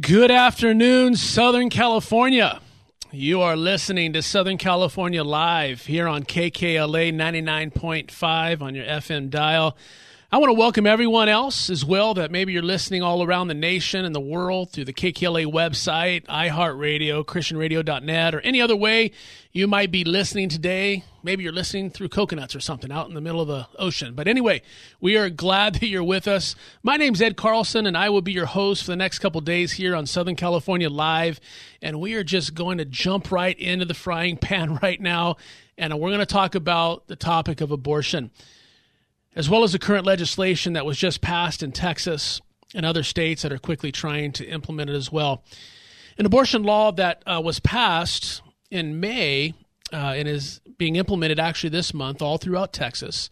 Good afternoon, Southern California. You are listening to Southern California Live here on KKLA 99.5 on your FM dial. I want to welcome everyone else as well that maybe you're listening all around the nation and the world through the KKLA website, iHeartRadio, ChristianRadio.net, or any other way you might be listening today. Maybe you're listening through coconuts or something out in the middle of the ocean. But anyway, we are glad that you're with us. My name's Ed Carlson, and I will be your host for the next couple days here on Southern California Live. And we are just going to jump right into the frying pan right now, and we're going to talk about the topic of abortion as well as the current legislation that was just passed in Texas and other states that are quickly trying to implement it as well. An abortion law that uh, was passed in May uh, and is being implemented actually this month all throughout Texas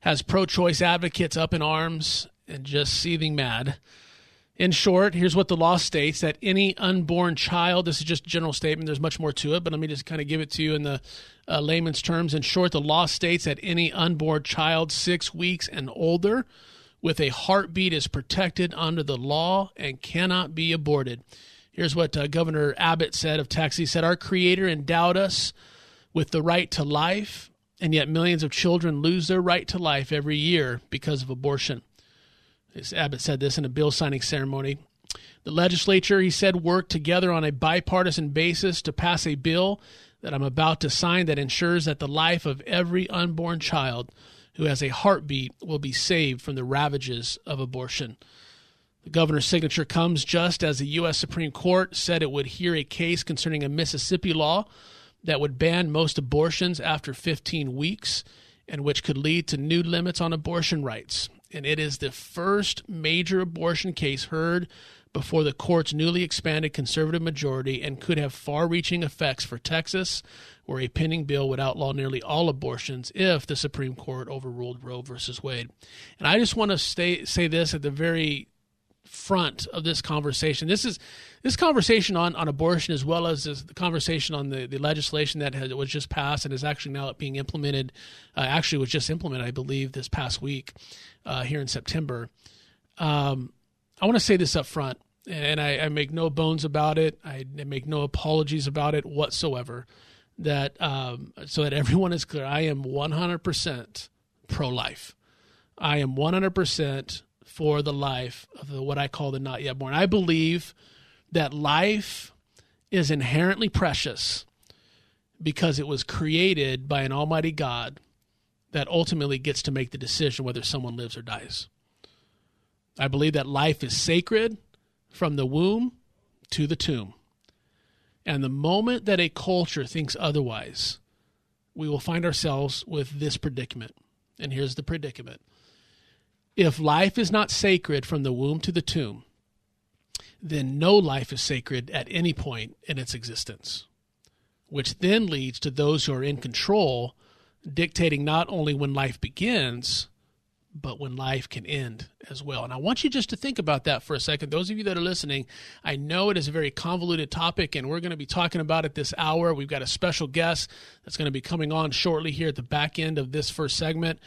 has pro choice advocates up in arms and just seething mad. In short, here's what the law states that any unborn child, this is just a general statement, there's much more to it, but let me just kind of give it to you in the uh, layman's terms. In short, the law states that any unborn child six weeks and older with a heartbeat is protected under the law and cannot be aborted. Here's what uh, Governor Abbott said of Texas. He said, Our Creator endowed us with the right to life, and yet millions of children lose their right to life every year because of abortion. Abbott said this in a bill signing ceremony. The legislature, he said, worked together on a bipartisan basis to pass a bill that I'm about to sign that ensures that the life of every unborn child who has a heartbeat will be saved from the ravages of abortion. The governor's signature comes just as the U.S. Supreme Court said it would hear a case concerning a Mississippi law that would ban most abortions after 15 weeks and which could lead to new limits on abortion rights and it is the first major abortion case heard before the court's newly expanded conservative majority and could have far reaching effects for Texas, where a pending bill would outlaw nearly all abortions if the Supreme Court overruled Roe versus Wade. And I just want to stay, say this at the very front of this conversation. This is this conversation on, on abortion as well as this, the conversation on the, the legislation that has, was just passed and is actually now being implemented. Uh, actually, was just implemented, I believe, this past week uh, here in September. Um, I want to say this up front, and I, I, make no bones about it. I make no apologies about it whatsoever. That um, so that everyone is clear, I am 100% pro life. I am 100% for the life of the, what I call the not yet born. I believe that life is inherently precious because it was created by an almighty God that ultimately gets to make the decision whether someone lives or dies. I believe that life is sacred from the womb to the tomb. And the moment that a culture thinks otherwise, we will find ourselves with this predicament. And here's the predicament if life is not sacred from the womb to the tomb, then no life is sacred at any point in its existence, which then leads to those who are in control dictating not only when life begins, but when life can end as well. And I want you just to think about that for a second. Those of you that are listening, I know it is a very convoluted topic, and we're going to be talking about it this hour. We've got a special guest that's going to be coming on shortly here at the back end of this first segment.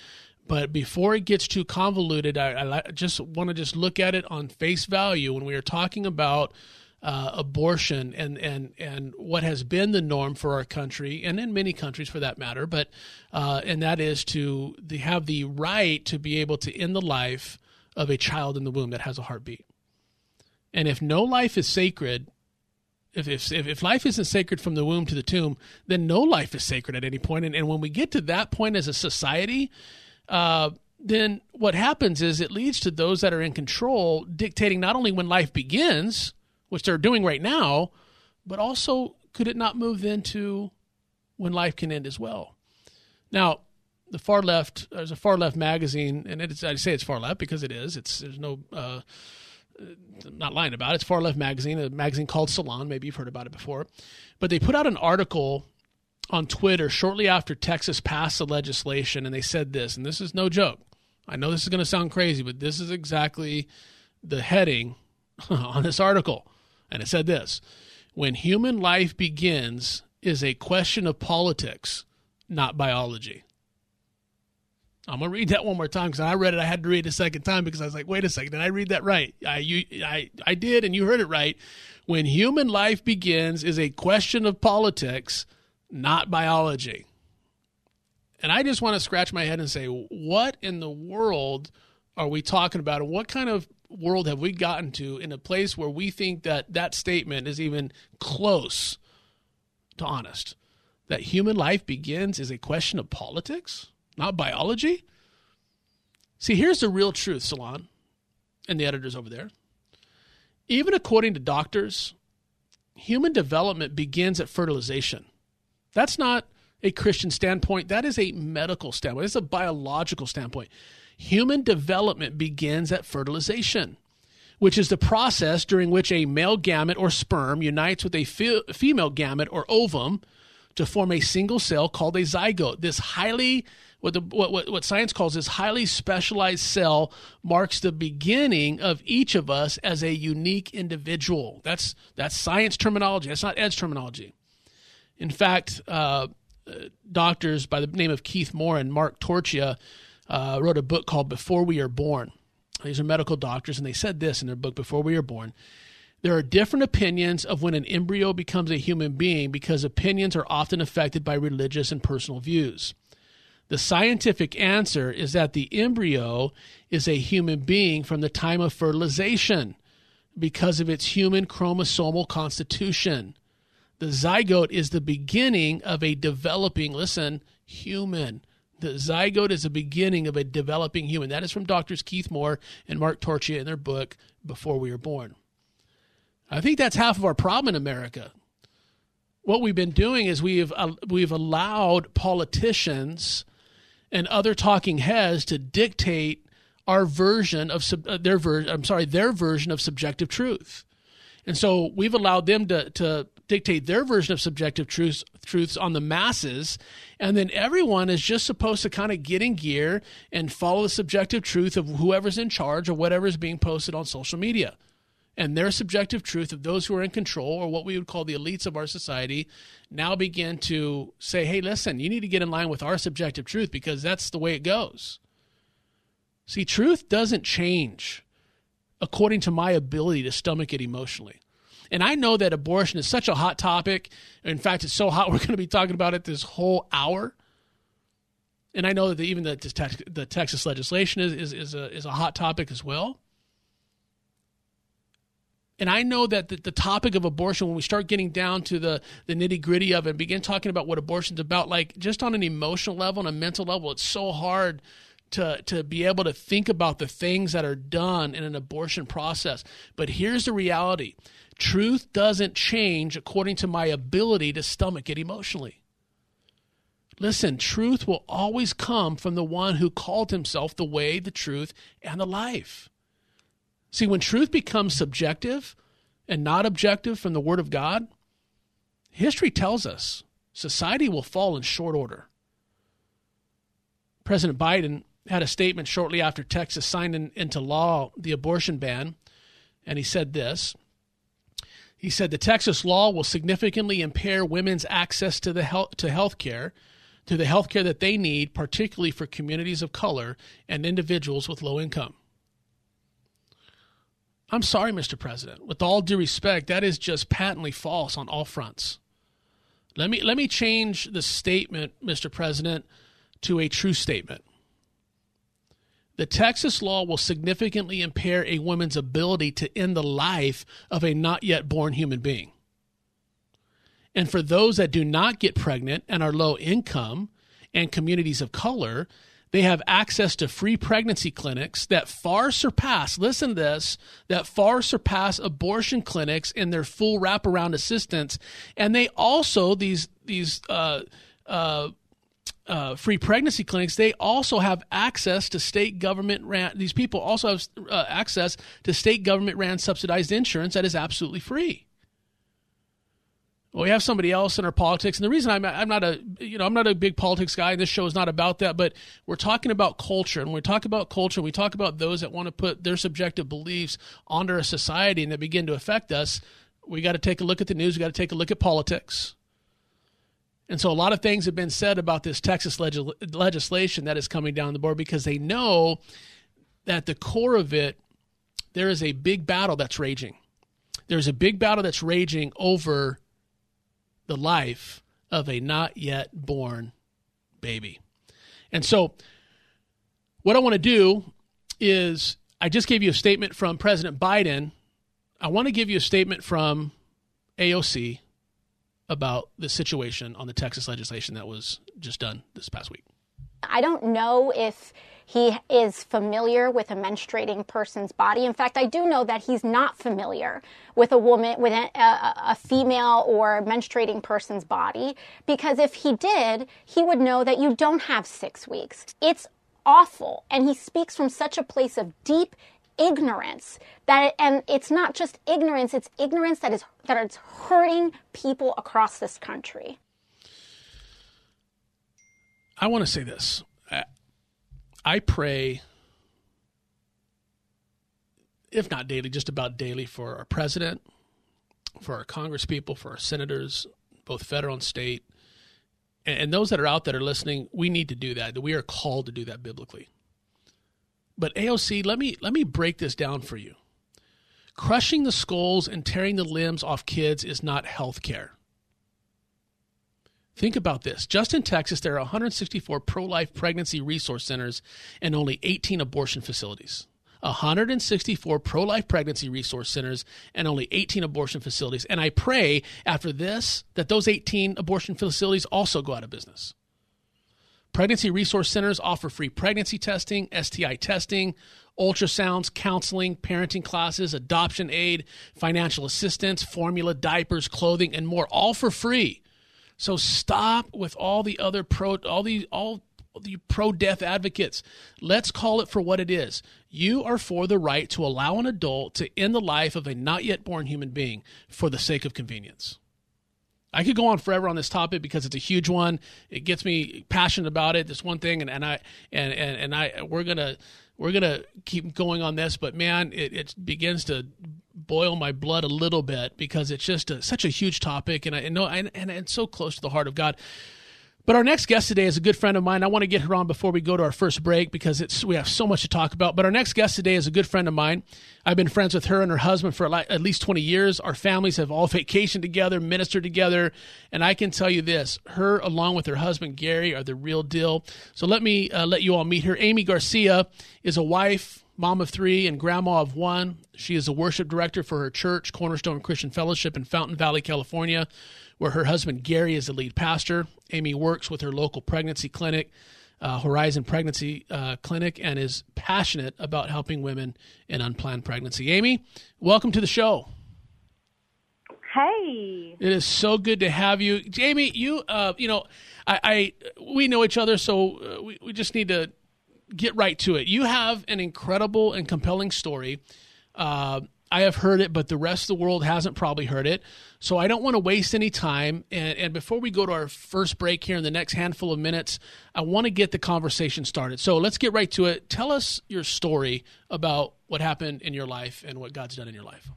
But before it gets too convoluted, I, I just want to just look at it on face value when we are talking about uh, abortion and, and, and what has been the norm for our country and in many countries for that matter, but uh, and that is to the, have the right to be able to end the life of a child in the womb that has a heartbeat. And if no life is sacred, if, if, if life isn't sacred from the womb to the tomb, then no life is sacred at any point. And, and when we get to that point as a society, uh, then what happens is it leads to those that are in control dictating not only when life begins, which they're doing right now, but also could it not move into when life can end as well? Now, the far left, there's a far left magazine, and it's, I say it's far left because it is. It's there's no uh, I'm not lying about it. It's Far Left Magazine, a magazine called Salon. Maybe you've heard about it before. But they put out an article on Twitter shortly after Texas passed the legislation, and they said this, and this is no joke. I know this is going to sound crazy, but this is exactly the heading on this article. And it said this When human life begins is a question of politics, not biology. I'm gonna read that one more time because I read it. I had to read it a second time because I was like, "Wait a second, did I read that right?" I, you, I, I did, and you heard it right. When human life begins is a question of politics, not biology. And I just want to scratch my head and say, what in the world are we talking about? And what kind of world have we gotten to in a place where we think that that statement is even close to honest? That human life begins is a question of politics, not biology? See, here's the real truth, Salon, and the editors over there. Even according to doctors, human development begins at fertilization. That's not a Christian standpoint. That is a medical standpoint. It's a biological standpoint. Human development begins at fertilization, which is the process during which a male gamete or sperm unites with a fe- female gamete or ovum to form a single cell called a zygote. This highly what, the, what, what, what science calls this highly specialized cell marks the beginning of each of us as a unique individual. That's that's science terminology. That's not Ed's terminology. In fact, uh, doctors by the name of Keith Moore and Mark Torchia uh, wrote a book called Before We Are Born. These are medical doctors, and they said this in their book, Before We Are Born. There are different opinions of when an embryo becomes a human being because opinions are often affected by religious and personal views. The scientific answer is that the embryo is a human being from the time of fertilization because of its human chromosomal constitution. The zygote is the beginning of a developing, listen, human. The zygote is the beginning of a developing human. That is from doctors Keith Moore and Mark Torchia in their book, Before We Were Born. I think that's half of our problem in America. What we've been doing is we've, uh, we've allowed politicians and other talking heads to dictate our version of sub, uh, their version. I'm sorry, their version of subjective truth. And so we've allowed them to, to dictate their version of subjective truths, truths on the masses. And then everyone is just supposed to kind of get in gear and follow the subjective truth of whoever's in charge or whatever is being posted on social media. And their subjective truth of those who are in control, or what we would call the elites of our society, now begin to say, hey, listen, you need to get in line with our subjective truth because that's the way it goes. See, truth doesn't change according to my ability to stomach it emotionally. And I know that abortion is such a hot topic. In fact, it's so hot we're going to be talking about it this whole hour. And I know that the, even the, the Texas legislation is, is, is, a, is a hot topic as well. And I know that the, the, topic of abortion, when we start getting down to the, the nitty gritty of it, begin talking about what abortion's about, like just on an emotional level and a mental level, it's so hard to, to be able to think about the things that are done in an abortion process. But here's the reality Truth doesn't change according to my ability to stomach it emotionally. Listen, truth will always come from the one who called himself the way, the truth, and the life. See, when truth becomes subjective and not objective from the Word of God, history tells us society will fall in short order. President Biden had a statement shortly after Texas signed in, into law the abortion ban, and he said this he said the Texas law will significantly impair women's access to the health to health care, to the health care that they need, particularly for communities of color and individuals with low income. I'm sorry, Mr. President. With all due respect, that is just patently false on all fronts. Let me let me change the statement, Mr. President, to a true statement the Texas law will significantly impair a woman's ability to end the life of a not yet born human being. And for those that do not get pregnant and are low income and communities of color, they have access to free pregnancy clinics that far surpass, listen to this, that far surpass abortion clinics in their full wraparound assistance. And they also, these, these, uh, uh, uh, free pregnancy clinics, they also have access to state government ran. These people also have uh, access to state government ran subsidized insurance that is absolutely free. Well, we have somebody else in our politics, and the reason I'm I'm not a you know I'm not a big politics guy. And This show is not about that, but we're talking about culture, and when we talk about culture, we talk about those that want to put their subjective beliefs onto a society and that begin to affect us. We got to take a look at the news. We got to take a look at politics. And so a lot of things have been said about this Texas leg- legislation that is coming down the board because they know that the core of it, there is a big battle that's raging. There's a big battle that's raging over the life of a not yet born baby. And so, what I want to do is I just gave you a statement from President Biden. I want to give you a statement from AOC about the situation on the Texas legislation that was just done this past week. I don't know if he is familiar with a menstruating person's body. In fact, I do know that he's not familiar with a woman, with a, a, female or menstruating person's body, because if he did, he would know that you don't have six weeks. It's awful. And he speaks from such a place of deep ignorance that and it's not just ignorance it's ignorance that is that is hurting people across this country i want to say this I pray, if not daily, just about daily for our president, for our congresspeople, for our senators, both federal and state, and, those that are out that are listening. We need to do that. That we are called to do that biblically. But AOC, let me let me break this down for you. Crushing the skulls and tearing the limbs off kids is not health care. Think about this. Just in Texas, there are 164 pro life pregnancy resource centers and only 18 abortion facilities. 164 pro life pregnancy resource centers and only 18 abortion facilities. And I pray after this that those 18 abortion facilities also go out of business. Pregnancy resource centers offer free pregnancy testing, STI testing, ultrasounds, counseling, parenting classes, adoption aid, financial assistance, formula, diapers, clothing, and more, all for free. So stop with all the other pro all the all the pro death advocates. Let's call it for what it is. You are for the right to allow an adult to end the life of a not yet born human being for the sake of convenience. I could go on forever on this topic because it's a huge one. It gets me passionate about it. This one thing, and, and I and, and and I we're gonna we're gonna keep going on this, but man, it, it begins to boil my blood a little bit because it's just a, such a huge topic, and I know and, and it's so close to the heart of God. But our next guest today is a good friend of mine. I want to get her on before we go to our first break because it's we have so much to talk about. But our next guest today is a good friend of mine. I've been friends with her and her husband for at least 20 years. Our families have all vacationed together, ministered together, and I can tell you this: her, along with her husband Gary, are the real deal. So let me uh, let you all meet her. Amy Garcia is a wife, mom of three, and grandma of one. She is a worship director for her church, Cornerstone Christian Fellowship in Fountain Valley, California where her husband Gary is the lead pastor. Amy works with her local pregnancy clinic, uh, Horizon Pregnancy uh, Clinic, and is passionate about helping women in unplanned pregnancy. Amy, welcome to the show. Hey. It is so good to have you, Amy. You, uh, you know, I, I, we know each other, so uh, we, we just need to get right to it. You have an incredible and compelling story. Uh, I have heard it, but the rest of the world hasn't probably heard it. So I don't want to waste any time. And, and before we go to our first break here in the next handful of minutes, I want to get the conversation started. So let's get right to it. Tell us your story about what happened in your life and what God's done in your life.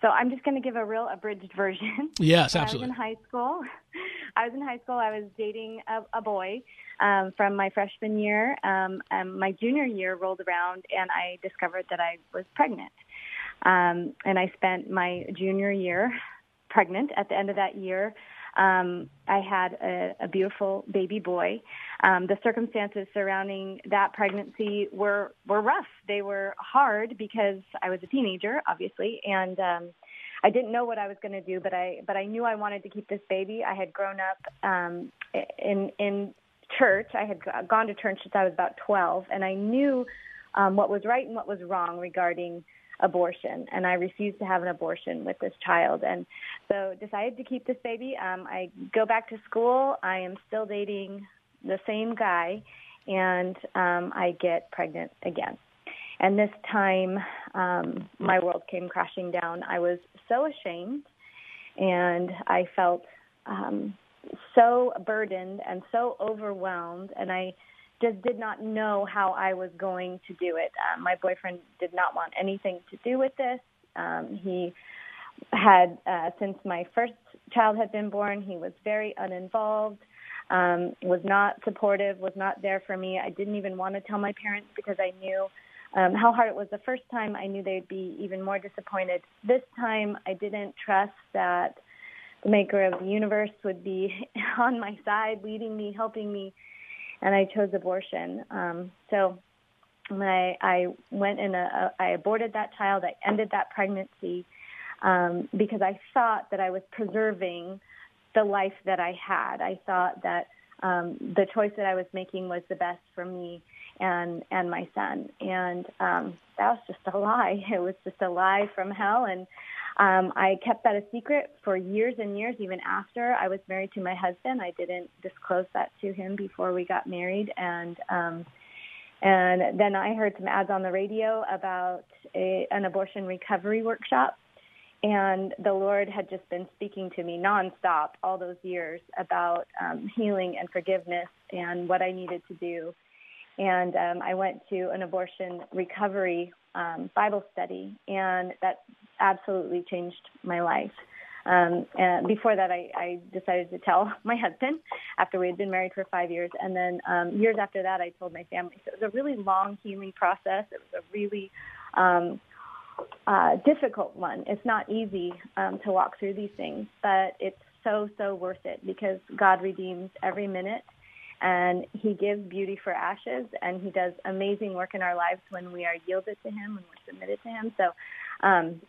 So I'm just going to give a real abridged version. Yes, absolutely. I was in high school. I was in high school. I was dating a, a boy um, from my freshman year. Um, and my junior year rolled around, and I discovered that I was pregnant. Um, and I spent my junior year pregnant. At the end of that year, um, I had a, a beautiful baby boy. Um, the circumstances surrounding that pregnancy were were rough. They were hard because I was a teenager, obviously, and um, I didn't know what I was going to do. But I but I knew I wanted to keep this baby. I had grown up um, in in church. I had gone to church since I was about twelve, and I knew um, what was right and what was wrong regarding abortion, and I refused to have an abortion with this child, and so decided to keep this baby. Um, I go back to school. I am still dating the same guy, and um, I get pregnant again. And this time, um, my world came crashing down. I was so ashamed, and I felt um, so burdened and so overwhelmed, and I just did not know how I was going to do it. Um, my boyfriend did not want anything to do with this. Um, he had, uh, since my first child had been born, he was very uninvolved, um, was not supportive, was not there for me. I didn't even want to tell my parents because I knew um, how hard it was the first time. I knew they'd be even more disappointed. This time, I didn't trust that the maker of the universe would be on my side, leading me, helping me, and I chose abortion. Um, so when I, I went in a, a, I aborted that child. I ended that pregnancy um, because I thought that I was preserving the life that I had. I thought that um, the choice that I was making was the best for me and and my son. And um, that was just a lie. It was just a lie from hell. And um, I kept that a secret for years and years, even after I was married to my husband. I didn't disclose that to him before we got married, and um, and then I heard some ads on the radio about a, an abortion recovery workshop. And the Lord had just been speaking to me nonstop all those years about um, healing and forgiveness and what I needed to do. And um, I went to an abortion recovery um, Bible study, and that absolutely changed my life. Um, and before that, I, I decided to tell my husband after we had been married for five years. And then um, years after that, I told my family. So it was a really long healing process. It was a really um, uh, difficult one. It's not easy um, to walk through these things, but it's so, so worth it because God redeems every minute and he gives beauty for ashes and he does amazing work in our lives when we are yielded to him and we're submitted to him so um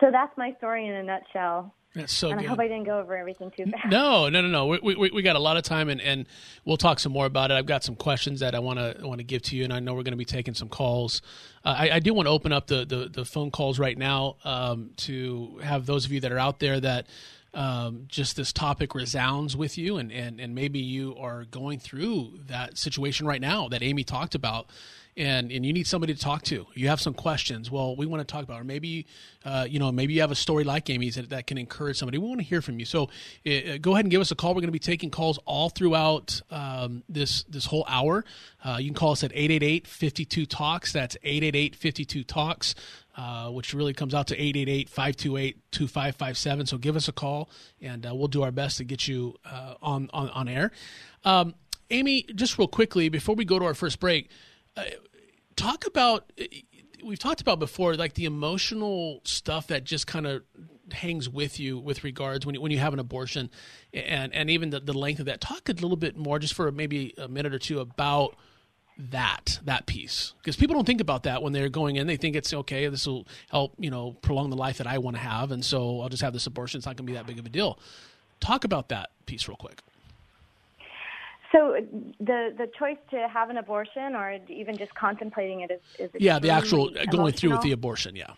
so that's my story in a nutshell that's so and good. I hope I didn't go over everything too fast. No, no, no, no. We, we, we got a lot of time, and, and we'll talk some more about it. I've got some questions that I want to want to give to you, and I know we're going to be taking some calls. Uh, I, I, do want to open up the, the, the phone calls right now um, to have those of you that are out there that um, just this topic resounds with you, and, and, and maybe you are going through that situation right now that Amy talked about and and you need somebody to talk to. You have some questions. Well, we want to talk about, or maybe uh, you know, maybe you have a story like Amy's that, that can encourage somebody. We want to hear from you. So uh, go ahead and give us a call. We're going to be taking calls all throughout um, this this whole hour. Uh, you can call us at 888-52 talks. That's 888-52 talks. Uh, which really comes out to 888-528-2557. So give us a call, and uh, we'll do our best to get you uh, on, on, on air. Um, Amy, just real quickly, before we go to our first break, uh, talk about we've talked about before like the emotional stuff that just kind of hangs with you with regards when you, when you have an abortion and and even the, the length of that talk a little bit more just for maybe a minute or two about that that piece. Because people don't think about that when they're going in. They think it's okay this will help you know prolong the life that i want to have and so i'll just have this abortion. It's not going to be that big of a deal. Talk about that piece real quick. So the the choice to have an abortion or even just contemplating it is, is yeah the actual uh, going through with the abortion yeah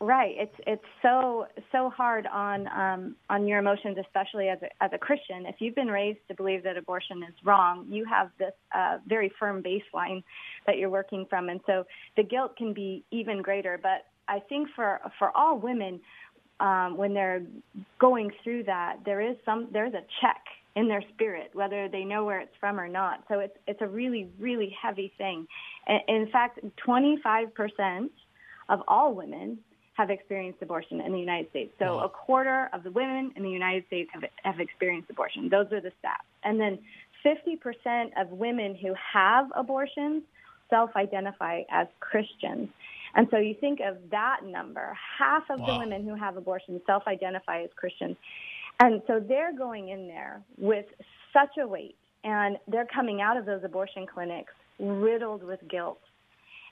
right it's it's so so hard on um, on your emotions especially as a as a Christian if you've been raised to believe that abortion is wrong you have this uh, very firm baseline that you're working from and so the guilt can be even greater but I think for for all women um, when they're going through that there is some there's a check in their spirit, whether they know where it's from or not. So it's it's a really really heavy thing. In fact, 25% of all women have experienced abortion in the United States. So wow. a quarter of the women in the United States have have experienced abortion. Those are the stats. And then 50% of women who have abortions self-identify as Christians. And so you think of that number, half of wow. the women who have abortions self-identify as Christians. And so they're going in there with such a weight, and they're coming out of those abortion clinics riddled with guilt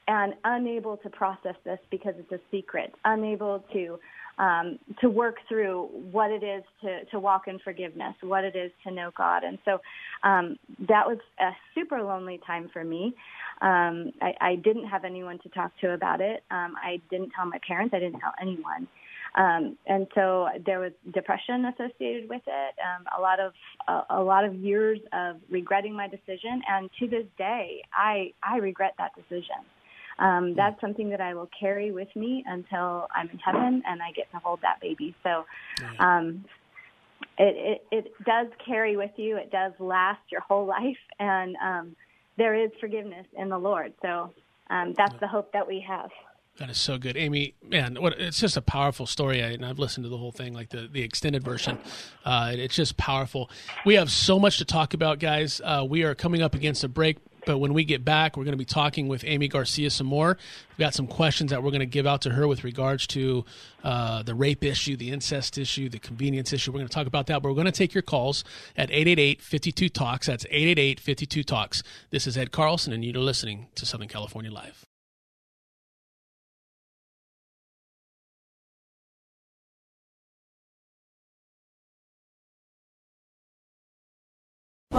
and unable to process this because it's a secret, unable to um, to work through what it is to, to walk in forgiveness, what it is to know God. And so um, that was a super lonely time for me. Um, I, I didn't have anyone to talk to about it. Um, I didn't tell my parents. I didn't tell anyone. Um, and so there was depression associated with it. Um, a lot of uh, a lot of years of regretting my decision, and to this day, I I regret that decision. Um, that's something that I will carry with me until I'm in heaven and I get to hold that baby. So, um, it, it it does carry with you. It does last your whole life, and um, there is forgiveness in the Lord. So um, that's the hope that we have. That is so good, Amy. Man, what it's just a powerful story, I, and I've listened to the whole thing, like the the extended version. Uh, it's just powerful. We have so much to talk about, guys. Uh, we are coming up against a break, but when we get back, we're going to be talking with Amy Garcia some more. We've got some questions that we're going to give out to her with regards to uh, the rape issue, the incest issue, the convenience issue. We're going to talk about that, but we're going to take your calls at 888 52 Talks. That's 888 52 Talks. This is Ed Carlson, and you're listening to Southern California Live.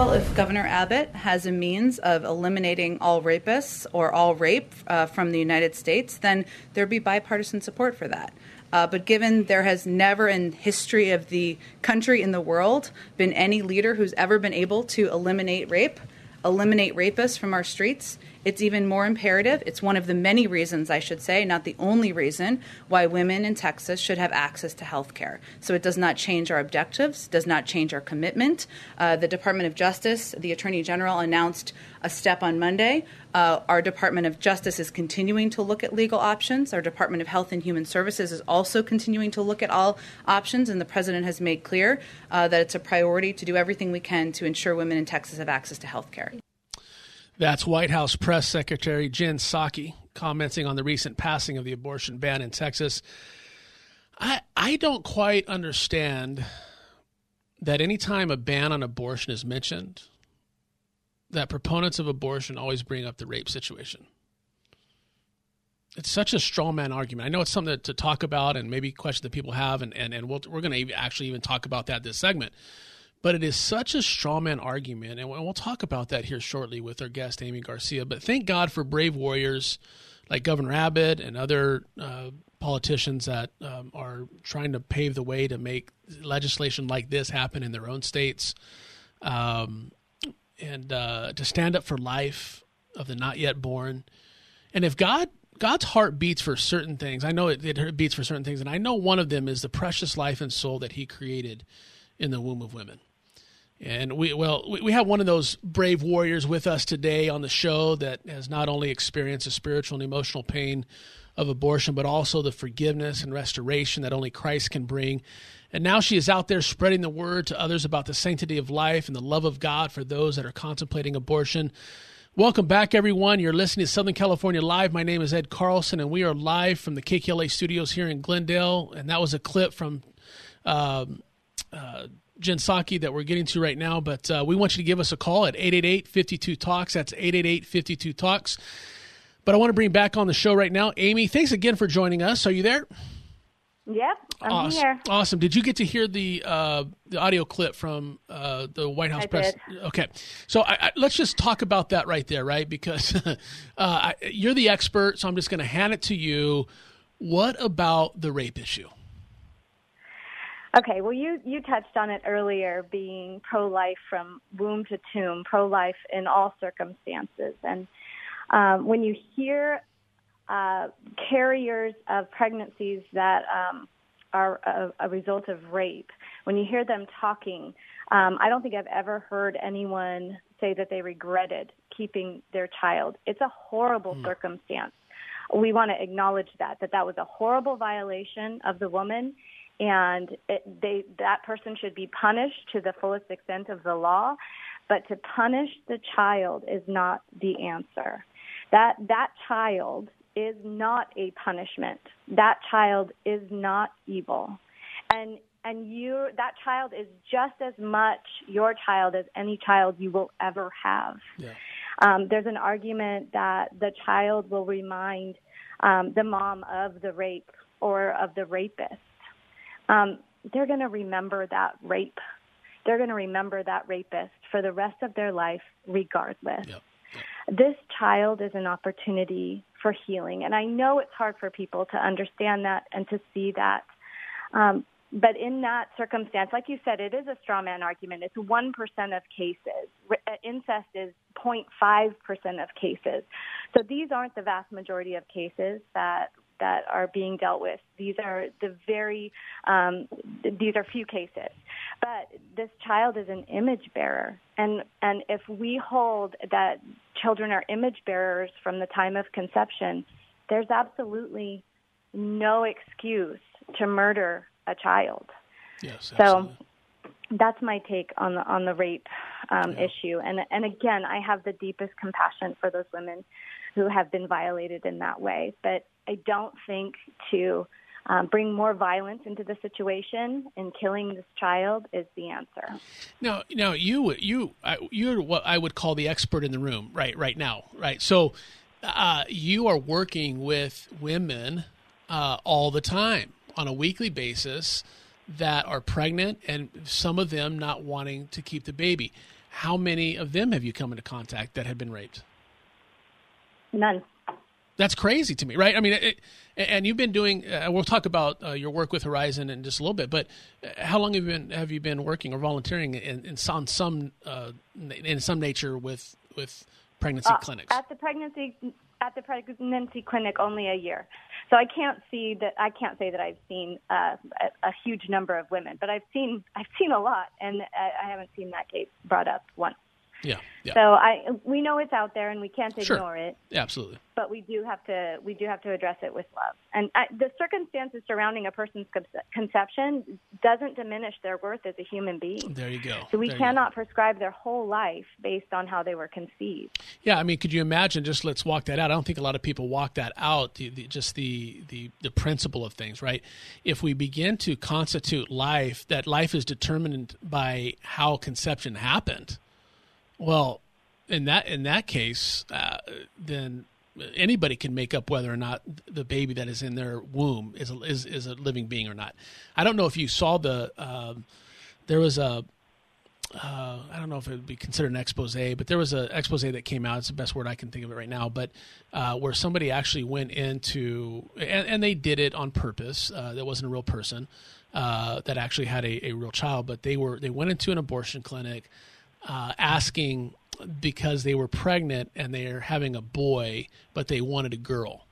Well, if Governor Abbott has a means of eliminating all rapists or all rape uh, from the United States, then there'd be bipartisan support for that. Uh, but given there has never in history of the country in the world been any leader who's ever been able to eliminate rape, eliminate rapists from our streets, it's even more imperative. It's one of the many reasons, I should say, not the only reason, why women in Texas should have access to health care. So it does not change our objectives, does not change our commitment. Uh, the Department of Justice, the Attorney General announced a step on Monday. Uh, our Department of Justice is continuing to look at legal options. Our Department of Health and Human Services is also continuing to look at all options, and the President has made clear uh, that it's a priority to do everything we can to ensure women in Texas have access to health care. That's White House Press Secretary Jen Psaki commenting on the recent passing of the abortion ban in Texas. I I don't quite understand that anytime a ban on abortion is mentioned, that proponents of abortion always bring up the rape situation. It's such a straw man argument. I know it's something to talk about and maybe question that people have, and, and, and we we are going to actually even talk about that this segment. But it is such a strawman argument, and we'll talk about that here shortly with our guest Amy Garcia. But thank God for brave warriors like Governor Abbott and other uh, politicians that um, are trying to pave the way to make legislation like this happen in their own states, um, and uh, to stand up for life of the not yet born. And if God God's heart beats for certain things, I know it, it beats for certain things, and I know one of them is the precious life and soul that He created in the womb of women. And we well we have one of those brave warriors with us today on the show that has not only experienced the spiritual and emotional pain of abortion, but also the forgiveness and restoration that only Christ can bring. And now she is out there spreading the word to others about the sanctity of life and the love of God for those that are contemplating abortion. Welcome back, everyone. You're listening to Southern California Live. My name is Ed Carlson, and we are live from the KKLA studios here in Glendale. And that was a clip from um, uh, Jen Psaki that we're getting to right now, but uh, we want you to give us a call at 888-52-TALKS. That's 888-52-TALKS. But I want to bring back on the show right now, Amy. Thanks again for joining us. Are you there? Yep, I'm awesome. here. Awesome. Did you get to hear the uh, the audio clip from uh, the White House I press? Did. Okay, so I, I, let's just talk about that right there, right? Because uh, I, you're the expert, so I'm just going to hand it to you. What about the rape issue? Okay, well, you, you touched on it earlier, being pro life from womb to tomb, pro life in all circumstances. And um, when you hear uh, carriers of pregnancies that um, are a, a, result of rape, when you hear them talking, um, I don't think I've ever heard anyone say that they regretted keeping their child. It's a horrible mm. circumstance. We want to acknowledge that, that that was a horrible violation of the woman and it, they that person should be punished to the fullest extent of the law. But to punish the child is not the answer. That that child is not a punishment. That child is not evil. And and you that child is just as much your child as any child you will ever have. Yeah. Um, there's an argument that the child will remind um, the mom of the rape or of the rapist. Um, they're going to remember that rape. They're going to remember that rapist for the rest of their life, regardless. Yep. Yep. This child is an opportunity for healing. And I know it's hard for people to understand that and to see that. Um, but in that circumstance, like you said, it is a straw man argument. It's 1% of cases. Uh, incest is 0.5% of cases. So these aren't the vast majority of cases that that are being dealt with. These are the very um, these are few cases, but this child is an image bearer, and and if we hold that children are image bearers from the time of conception, there's absolutely no excuse to murder a child. Yes, absolutely. so that's my take on the on the rape um, yeah. issue. And and again, I have the deepest compassion for those women who have been violated in that way. But I don't think to um, bring more violence into the situation and killing this child is the answer. Now, now you you you're what I would call the expert in the room right right now, right? So uh, you are working with women uh, all the time on a weekly basis that are pregnant and some of them not wanting to keep the baby. How many of them have you come into contact that have been raped? None. That's crazy to me, right? I mean, it, and you've been doing. Uh, we'll talk about uh, your work with Horizon in just a little bit. But uh, how long have you been have you been working or volunteering in, in some some uh, in some nature with with pregnancy uh, clinics? At the pregnancy at the pregnancy clinic, only a year. So I can't see that. I can't say that I've seen uh, a, a huge number of women, but I've seen I've seen a lot, and I, I haven't seen that case brought up once. Yeah, yeah. So I we know it's out there and we can't ignore sure. it. Yeah, absolutely. But we do have to we do have to address it with love. And I, the circumstances surrounding a person's conception doesn't diminish their worth as a human being. There you go. So we there cannot prescribe their whole life based on how they were conceived. Yeah, I mean, could you imagine? Just let's walk that out. I don't think a lot of people walk that out. The, the, just the, the the principle of things, right? If we begin to constitute life, that life is determined by how conception happened well, in that in that case, uh, then anybody can make up whether or not the baby that is in their womb is a, is is a living being or not. I don't know if you saw the um, there was a uh, I don't know if it would be considered an expose, but there was an expose that came out. It's the best word I can think of it right now, but uh, where somebody actually went into and, and they did it on purpose. Uh, that wasn't a real person uh, that actually had a, a real child, but they were they went into an abortion clinic uh, asking because they were pregnant and they're having a boy, but they wanted a girl.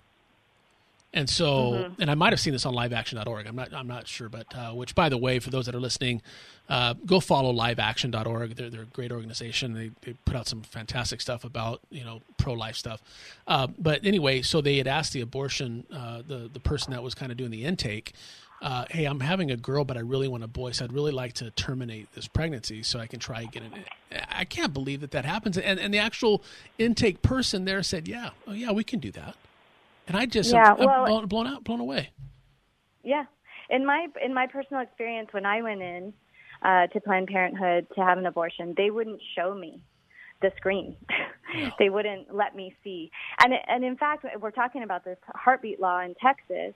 And so, mm-hmm. and I might have seen this on liveaction.org. I'm not, I'm not sure, but uh, which, by the way, for those that are listening, uh, go follow liveaction.org. They're, they're a great organization. They, they put out some fantastic stuff about, you know, pro life stuff. Uh, but anyway, so they had asked the abortion, uh, the, the person that was kind of doing the intake, uh, hey, I'm having a girl, but I really want a boy, so I'd really like to terminate this pregnancy so I can try again. And I can't believe that that happens. And, and the actual intake person there said, yeah, oh yeah, we can do that. And I just, yeah, I'm, well, blown, blown out, blown away. Yeah. In my, in my personal experience, when I went in uh, to Planned Parenthood to have an abortion, they wouldn't show me the screen. Yeah. they wouldn't let me see. And, and in fact, we're talking about this heartbeat law in Texas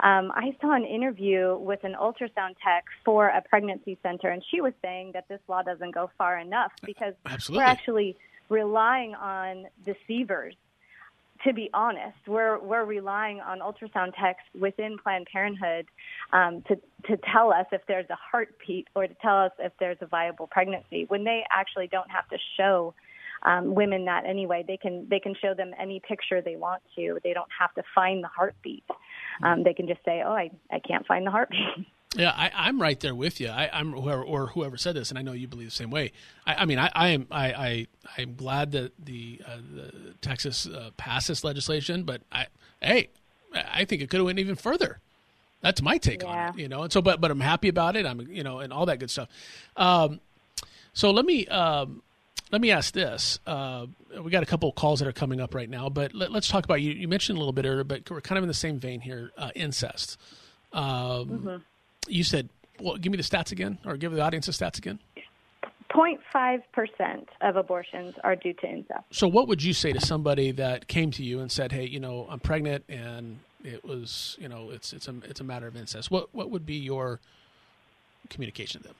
um, I saw an interview with an ultrasound tech for a pregnancy center, and she was saying that this law doesn't go far enough because Absolutely. we're actually relying on deceivers. To be honest, we're we're relying on ultrasound techs within Planned Parenthood um, to to tell us if there's a heartbeat or to tell us if there's a viable pregnancy when they actually don't have to show um, women that anyway. They can they can show them any picture they want to. They don't have to find the heartbeat. Um, they can just say, "Oh, I I can't find the heartbeat." Yeah, I, am right there with you. I, am whoever or whoever said this, and I know you believe the same way. I, I mean, I, I, am I, I I'm glad that the, uh, the Texas uh, passed this legislation, but I hey, I think it could have went even further. That's my take yeah. on it, you know. And so, but but I'm happy about it. I'm you know, and all that good stuff. Um, so let me um, let me ask this. Uh, we got a couple of calls that are coming up right now, but let, us talk about you. You mentioned a little bit earlier, but we're kind of in the same vein here. Uh, incest. Um, mm-hmm. You said, well, give me the stats again, or give the audience the stats again. 0.5% of abortions are due to incest. So, what would you say to somebody that came to you and said, "Hey, you know, I'm pregnant, and it was, you know, it's it's a it's a matter of incest." What what would be your communication to them?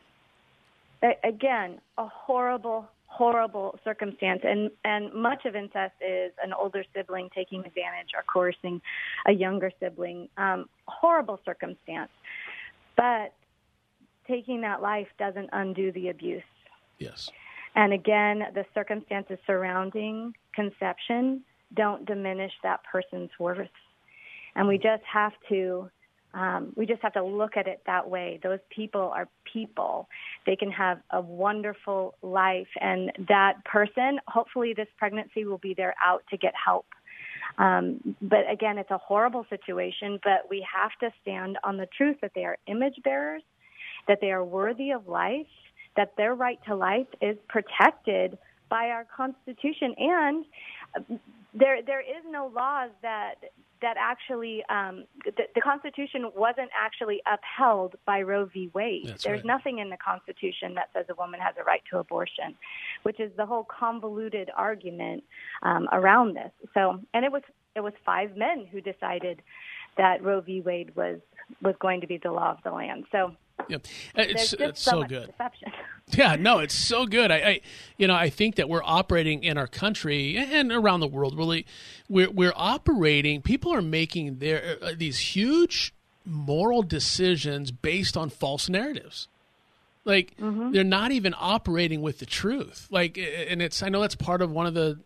again, a horrible, horrible circumstance, and and much of incest is an older sibling taking advantage or coercing a younger sibling. Um, horrible circumstance, but taking that life doesn't undo the abuse. Yes. And again, the circumstances surrounding conception don't diminish that person's worth. And we just have to um, we just have to look at it that way. Those people are people. They can have a wonderful life, and that person, hopefully, this pregnancy will be there out to get help. Um, but again, it's a horrible situation, but we have to stand on the truth that they are image bearers, that they are worthy of life, that their right to life is protected by our Constitution, and there there is no laws that that actually um, the, the, Constitution wasn't actually upheld by Roe v. Wade. That's There's right. nothing in the Constitution that says a woman has a right to abortion, which is the whole convoluted argument um, around this. So, and it was it was five men who decided that Roe v. Wade was was going to be the law of the land. So. Yeah, uh, There's it's, it's so, so good. deception. Yeah, no, it's so good. I, I, you know, I think that we're operating in our country and around the world. Really, we're we're operating. People are making their uh, uh these huge moral decisions based on false narratives. Like mm-hmm. they're not even operating with the truth. Like, and it's I know that's part of one of the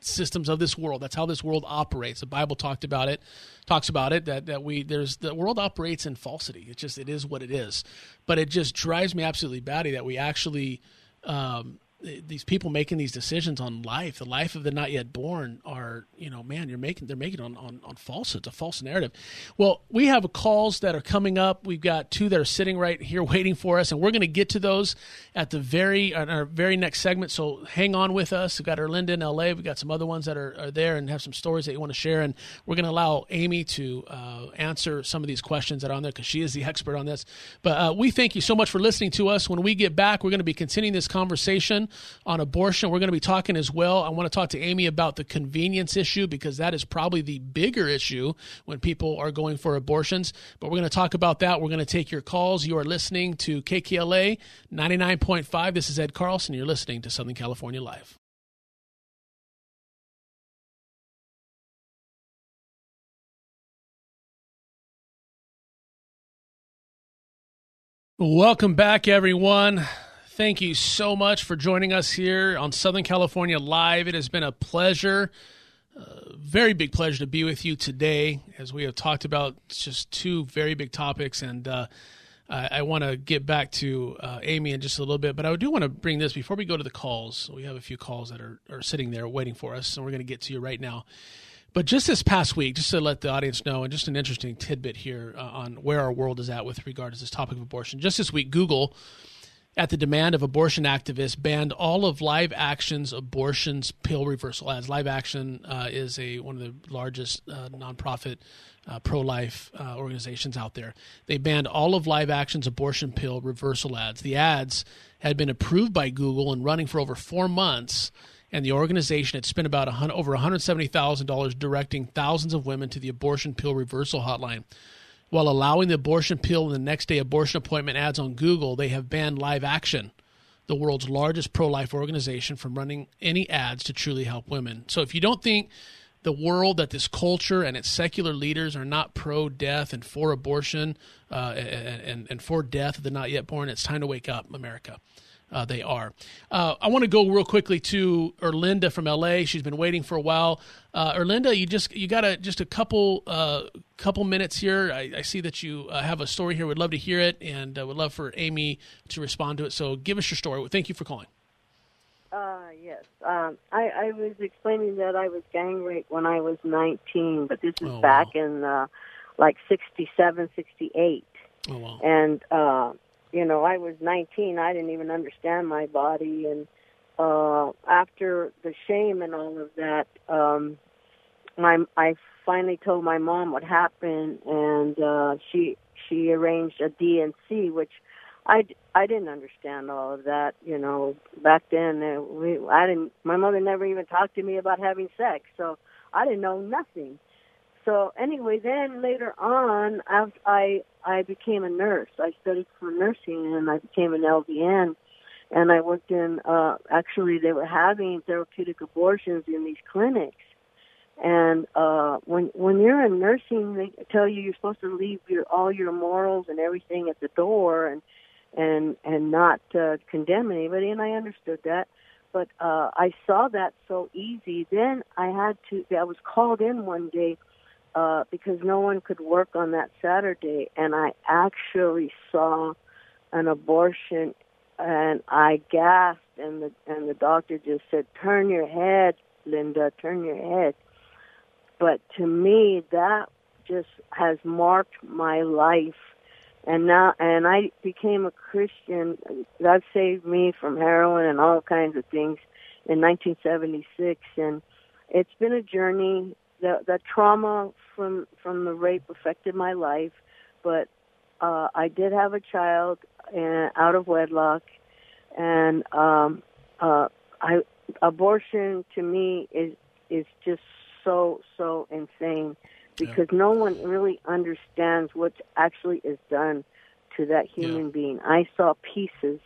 systems of this world. That's how this world operates. The Bible talked about it, talks about it that that we there's the world operates in falsity. It just it is what it is. But it just drives me absolutely batty that we actually um, these people making these decisions on life, the life of the not yet born, are you know, man, you're making they're making on on, on falsehoods, a false narrative. Well, we have calls that are coming up. We've got two that are sitting right here waiting for us, and we're going to get to those at the very at our very next segment. So hang on with us. We've got Erlinda in LA. We've got some other ones that are, are there and have some stories that you want to share, and we're going to allow Amy to uh, answer some of these questions that are on there because she is the expert on this. But uh, we thank you so much for listening to us. When we get back, we're going to be continuing this conversation on abortion. We're going to be talking as well. I want to talk to Amy about the convenience issue because that is probably the bigger issue when people are going for abortions. But we're going to talk about that. We're going to take your calls. You are listening to KKLA 99.5. This is Ed Carlson. You're listening to Southern California Live. Welcome back, everyone. Thank you so much for joining us here on Southern California Live. It has been a pleasure, uh, very big pleasure to be with you today as we have talked about just two very big topics. And uh, I, I want to get back to uh, Amy in just a little bit, but I do want to bring this before we go to the calls. We have a few calls that are, are sitting there waiting for us, and we're going to get to you right now. But just this past week, just to let the audience know, and just an interesting tidbit here uh, on where our world is at with regard to this topic of abortion. Just this week, Google, at the demand of abortion activists, banned all of Live Action's abortions pill reversal ads. Live Action uh, is a one of the largest uh, nonprofit uh, pro-life uh, organizations out there. They banned all of Live Action's abortion pill reversal ads. The ads had been approved by Google and running for over four months and the organization had spent about a over $170,000 directing thousands of women to the abortion pill reversal hotline. While allowing the abortion pill and the next day abortion appointment ads on Google, they have banned Live Action, the world's largest pro life organization, from running any ads to truly help women. So if you don't think the world that this culture and its secular leaders are not pro death and for abortion uh, and, and, and for death of the not yet born, it's time to wake up, America uh, they are. Uh, I want to go real quickly to Erlinda from LA. She's been waiting for a while. Uh, Erlinda, you just you got a just a couple uh, couple minutes here. I, I see that you uh, have a story here. Would love to hear it, and uh, would love for Amy to respond to it. So give us your story. Thank you for calling. Uh, yes. Um, I, I was explaining that I was gang raped when I was 19, but this is Oh, back wow. in uh, like 67, 68. Oh wow. And, uh, you know, I was 19. I didn't even understand my body. And uh, after the shame and all of that, um, my I finally told my mom what happened, and uh, she she arranged a D&C, which I, I didn't understand all of that, you know. Back then, uh, we I didn't. My mother never even talked to me about having sex, so I didn't know nothing. So anyway, then later on, I I I became a nurse. I studied for nursing, and I became an LVN. And I worked in. uh Actually, they were having therapeutic abortions in these clinics and uh, when when you're in nursing, they tell you you're supposed to leave your all your morals and everything at the door, and and and not uh, condemn anybody. And I understood that, but uh, I saw that so easy. Then I had to. I was called in one day uh, because no one could work on that Saturday, and I actually saw an abortion, and I gasped, and the and the doctor just said, "Turn your head, Linda. Turn your head." But to me, that just has marked my life. And now, and I became a Christian. That saved me from heroin and all kinds of things in 1976. And it's been a journey. The, the trauma from, from the rape affected my life, but, uh, I did have a child and out of wedlock and, um, uh, I, abortion to me is, is just so so insane because yeah. no one really understands what actually is done to that human yeah. being. I saw pieces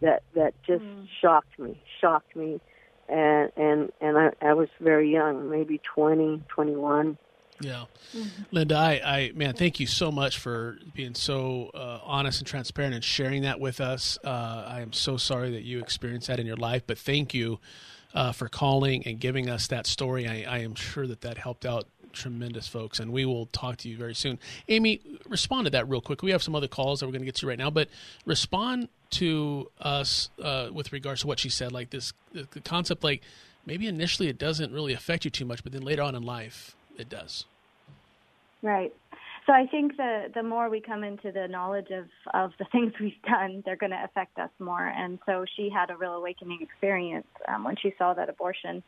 that that just mm. shocked me, shocked me, and and and I, I was very young, maybe twenty, twenty-one. Yeah, mm-hmm. Linda, I, I, man, thank you so much for being so uh, honest and transparent and sharing that with us. Uh, I am so sorry that you experienced that in your life, but thank you uh, for calling and giving us that story. I, I am sure that that helped out tremendous folks and we will talk to you very soon amy respond to that real quick we have some other calls that we're going to get to right now but respond to us uh, with regards to what she said like this the, the concept like maybe initially it doesn't really affect you too much but then later on in life it does right so I think the the more we come into the knowledge of of the things we've done, they're going to affect us more. And so she had a real awakening experience um, when she saw that abortion.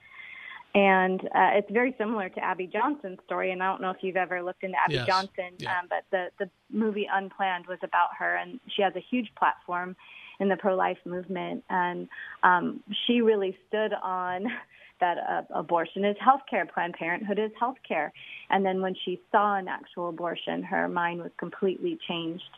And uh, it's very similar to Abby Johnson's story. And I don't know if you've ever looked into Abby yes. Johnson, yeah. um, but the the movie Unplanned was about her, and she has a huge platform in the pro life movement, and um, she really stood on that uh, abortion is health care, Planned Parenthood is health care. And then when she saw an actual abortion, her mind was completely changed.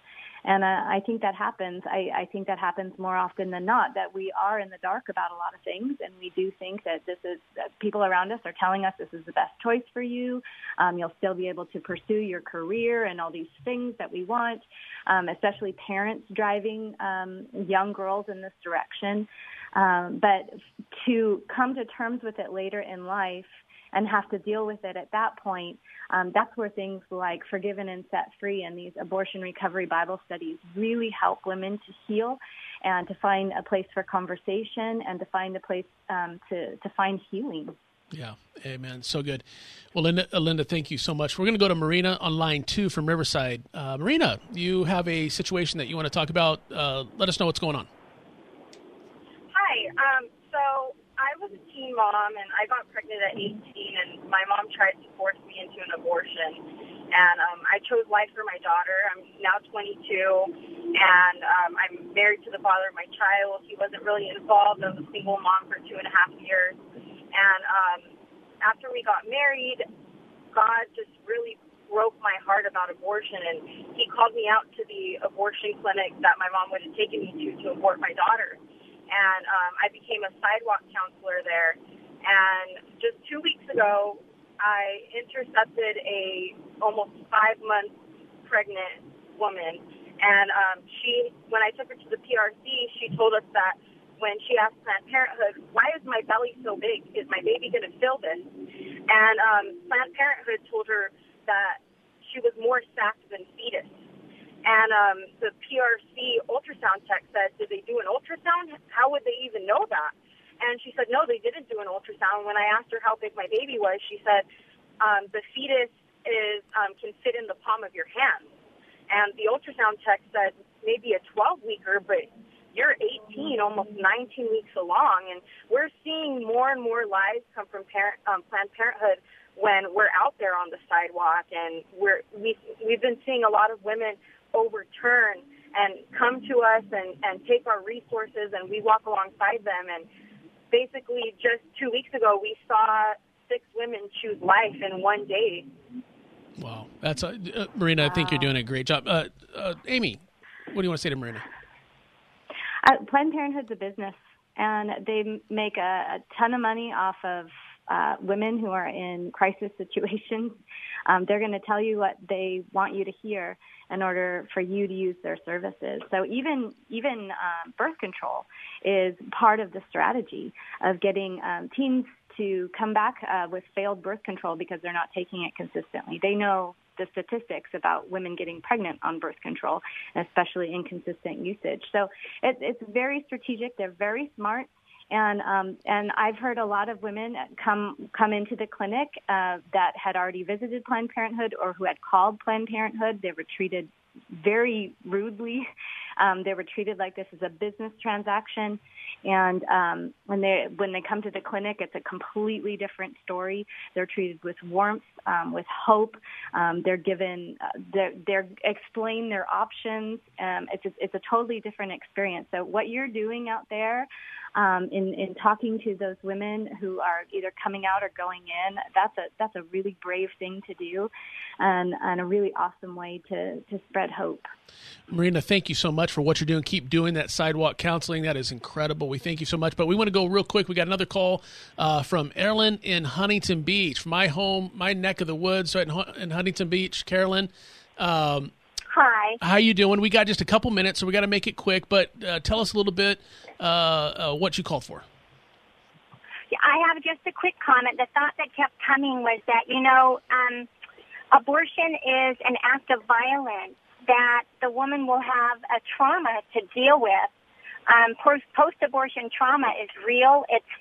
And uh, I think that happens. I, I think that happens more often than not. That we are in the dark about a lot of things, and we do think that this is that people around us are telling us this is the best choice for you. Um, you'll still be able to pursue your career and all these things that we want. Um, especially parents driving um, young girls in this direction. Um, but to come to terms with it later in life and have to deal with it at that point, um, that's where things like Forgiven and Set Free and these abortion recovery Bible studies really help women to heal and to find a place for conversation and to find a place um, to, to find healing. Yeah, amen. So good. Well, Linda, uh, Linda, thank you so much. We're going to go to Marina on line two from Riverside. Uh, Marina, you have a situation that you want to talk about. Uh, let us know what's going on. Um, so I was a teen mom, and I got pregnant at 18, and my mom tried to force me into an abortion. And um, I chose life for my daughter. I'm now 22, and um, I'm married to the father of my child. He wasn't really involved. I was a single mom for two and a half years. And um, after we got married, God just really broke my heart about abortion, and He called me out to the abortion clinic that my mom would have taken me to to abort my daughter and um, I became a sidewalk counselor there. And just two weeks ago, I intercepted a almost five month pregnant woman, and um, she, when I took her to the PRC, she told us that when she asked Planned Parenthood, "Why is my belly so big? Is my baby going to fill this?" And um, Planned Parenthood told her that she was more sacked than fetus and um, the PRC ultrasound tech said, Did they do an ultrasound? How would they even know that? And she said, No, they didn't do an ultrasound. When I asked her how big my baby was, she said, um, The fetus is um, can fit in the palm of your hand. And the ultrasound tech said, Maybe a 12 weeker, but you're 18, almost 19 weeks along. And we're seeing more and more lives come from parent, um, Planned Parenthood when we're out there on the sidewalk. And we're, we, we've been seeing a lot of women overturn and come to to us and, and take our resources and we walk alongside them. And basically, just two weeks ago, we saw six women choose life in one day. Wow, that's a, uh, Marina. I think you're doing a great job. Uh, uh, Amy, what do you want to say to Marina? Uh, Planned Parenthood's a business, and they make a, a ton of money off of uh, women who are in crisis situations. Um, they're going to tell you what they want you to hear in order for you to use their services. So even even um, birth control is part of the strategy of getting um, teens to come back uh, with failed birth control because they're not taking it consistently. They know the statistics about women getting pregnant on birth control, especially inconsistent usage. So it, it's very strategic. They're very smart. And um, and I've heard a lot of women come come into the clinic uh, that had already visited Planned Parenthood or who had called Planned Parenthood. They were treated very rudely. Um, they were treated like this is a business transaction, and um, when they when they come to the clinic, it's a completely different story. They're treated with warmth, um, with hope. Um, they're given uh, they're, they're explained their options. Um, it's a, it's a totally different experience. So what you're doing out there um, in in talking to those women who are either coming out or going in, that's a that's a really brave thing to do, and and a really awesome way to to spread hope. Marina, thank you so much for what you're doing. Keep doing that sidewalk counseling. That is incredible. We thank you so much. But we want to go real quick. We got another call uh, from Erin in Huntington Beach, my home, my neck of the woods, right in, in Huntington Beach. Carolyn. Um, Hi. How you doing? We got just a couple minutes, so we got to make it quick. But uh, tell us a little bit uh, uh, what you called for. Yeah, I have just a quick comment. The thought that kept coming was that you know, um, abortion is an act of violence that the woman will have a trauma to deal with. Um, post-abortion trauma is real. It's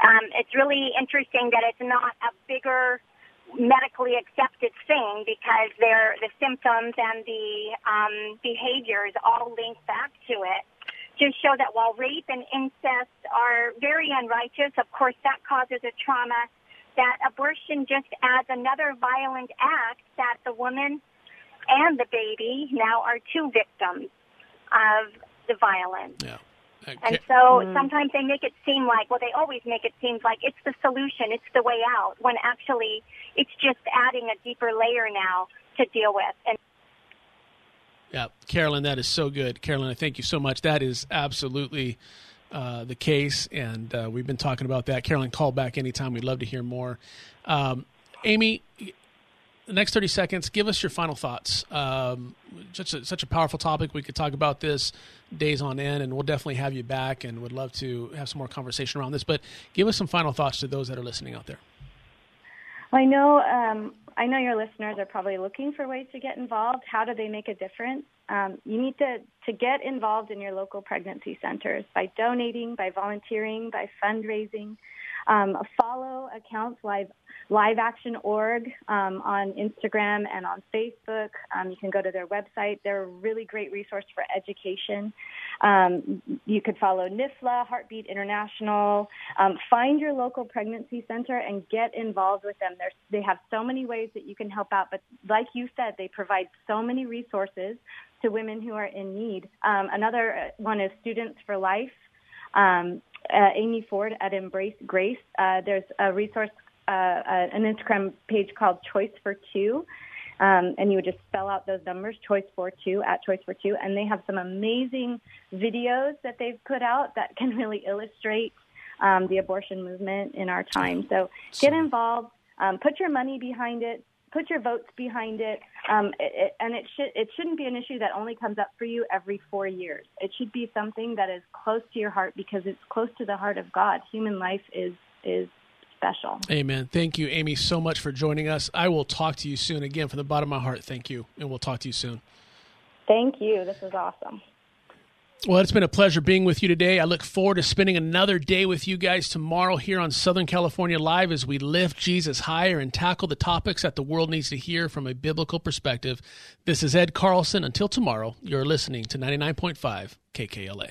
um, it's really interesting that it's not a bigger medically accepted thing because they're, the symptoms and the um, behaviors all link back to it. To show that while rape and incest are very unrighteous, of course that causes a trauma, that abortion just adds another violent act that the woman and the baby now are two victims of the violence. Yeah. And so mm. sometimes they make it seem like, well, they always make it seem like it's the solution, it's the way out, when actually it's just adding a deeper layer now to deal with. And yeah, Carolyn, that is so good. Carolyn, I thank you so much. That is absolutely uh, the case, and uh, we've been talking about that. Carolyn, call back anytime. We'd love to hear more. Um, Amy, the next 30 seconds, give us your final thoughts. Um, such, a, such a powerful topic. We could talk about this days on end, and we'll definitely have you back and would love to have some more conversation around this. But give us some final thoughts to those that are listening out there. I know, um, I know your listeners are probably looking for ways to get involved. How do they make a difference? Um, you need to, to get involved in your local pregnancy centers by donating, by volunteering, by fundraising. Um, follow accounts live Live Action Org um, on Instagram and on Facebook. Um, you can go to their website. They're a really great resource for education. Um, you could follow NIFLA, Heartbeat International. Um, find your local pregnancy center and get involved with them. They have so many ways that you can help out, but like you said, they provide so many resources to women who are in need. Um, another uh, one is Students for Life. Um, uh, Amy Ford at Embrace Grace. Uh, there's a resource uh, an Instagram page called Choice for Two. Um, and you would just spell out those numbers, choice for two, at choice for two. And they have some amazing videos that they've put out that can really illustrate um, the abortion movement in our time. So get involved, um, put your money behind it, put your votes behind it, um, it, it and it should it shouldn't be an issue that only comes up for you every four years. It should be something that is close to your heart because it's close to the heart of God. Human life is is special. Amen. Thank you, Amy, so much for joining us. I will talk to you soon. Again, from the bottom of my heart, thank you. And we'll talk to you soon. Thank you. This is awesome. Well, it's been a pleasure being with you today. I look forward to spending another day with you guys tomorrow here on Southern California Live as we lift Jesus higher and tackle the topics that the world needs to hear from a biblical perspective. This is Ed Carlson. Until tomorrow, you're listening to 99.5 KKLA.